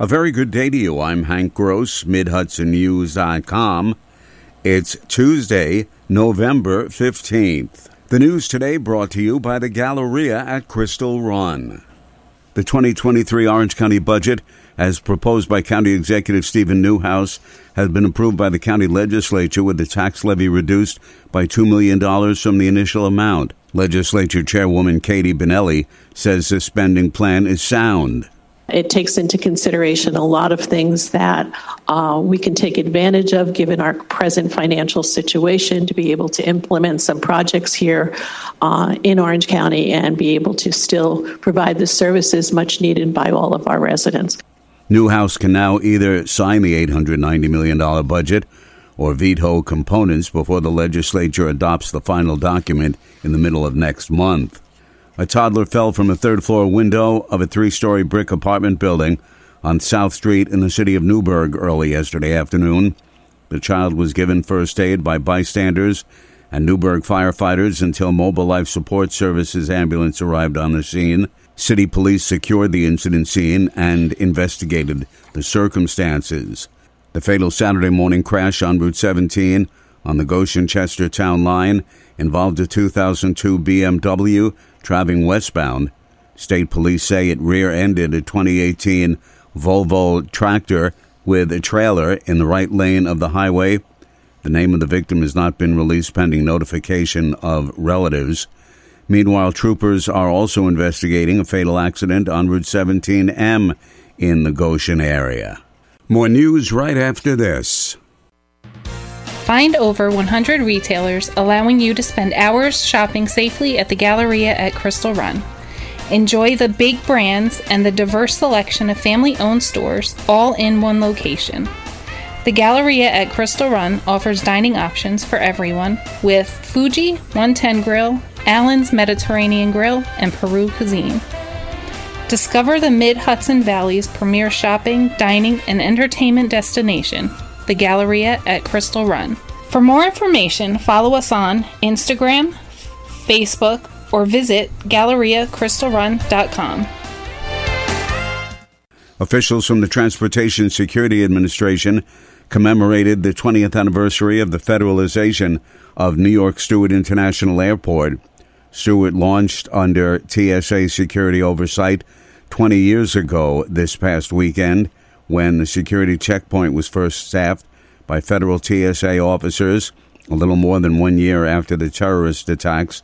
A very good day to you. I'm Hank Gross, MidHudsonNews.com. It's Tuesday, November 15th. The news today brought to you by the Galleria at Crystal Run. The 2023 Orange County budget, as proposed by County Executive Steven Neuhaus, has been approved by the county legislature with the tax levy reduced by $2 million from the initial amount. Legislature Chairwoman Katie Bonelli says the spending plan is sound. It takes into consideration a lot of things that uh, we can take advantage of given our present financial situation to be able to implement some projects here uh, in Orange County and be able to still provide the services much needed by all of our residents. Neuhaus can now either sign the $890 million budget or veto components before the legislature adopts the final document in the middle of next month. A toddler fell from a third floor window of a three story brick apartment building on South Street in the city of Newburgh early yesterday afternoon. The child was given first aid by bystanders and Newburgh firefighters until Mobile Life Support Services ambulance arrived on the scene. City police secured the incident scene and investigated the circumstances. The fatal Saturday morning crash on Route 17 on the Goshen Chester Town line involved a 2002 BMW traveling westbound. State police say it rear ended a 2018 Volvo tractor with a trailer in the right lane of the highway. The name of the victim has not been released pending notification of relatives. Meanwhile, troopers are also investigating a fatal accident on Route 17M in the Goshen area. More news right after this. Find over 100 retailers allowing you to spend hours shopping safely at the Galleria at Crystal Run. Enjoy the big brands and the diverse selection of family owned stores all in one location. The Galleria at Crystal Run offers dining options for everyone with Fuji 110 Grill, Allen's Mediterranean Grill, and Peru Cuisine. Discover the Mid Hudson Valley's premier shopping, dining, and entertainment destination the Galleria at Crystal Run. For more information, follow us on Instagram, Facebook, or visit GalleriaCrystalRun.com. Officials from the Transportation Security Administration commemorated the 20th anniversary of the federalization of New York Stewart International Airport. Stewart launched under TSA security oversight 20 years ago this past weekend when the security checkpoint was first staffed by federal TSA officers a little more than one year after the terrorist attacks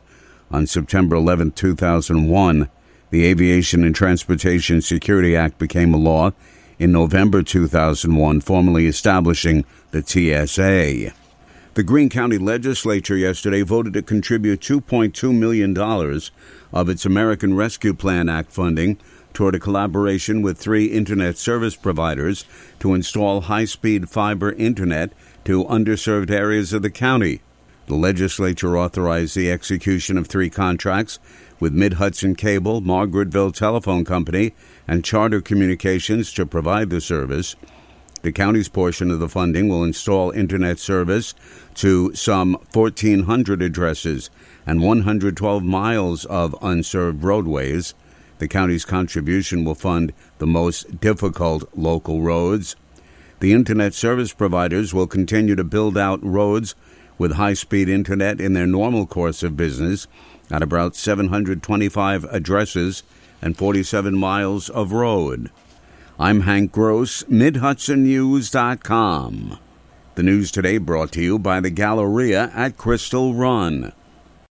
on September 11, 2001. The Aviation and Transportation Security Act became a law in November 2001, formally establishing the TSA. The Greene County Legislature yesterday voted to contribute $2.2 million of its American Rescue Plan Act funding toward a collaboration with three internet service providers to install high speed fiber internet to underserved areas of the county. The legislature authorized the execution of three contracts with Mid Hudson Cable, Margaretville Telephone Company, and Charter Communications to provide the service. The county's portion of the funding will install internet service to some 1,400 addresses and 112 miles of unserved roadways. The county's contribution will fund the most difficult local roads. The internet service providers will continue to build out roads with high speed internet in their normal course of business at about 725 addresses and 47 miles of road. I'm Hank Gross, MidHudsonNews.com. The news today brought to you by the Galleria at Crystal Run.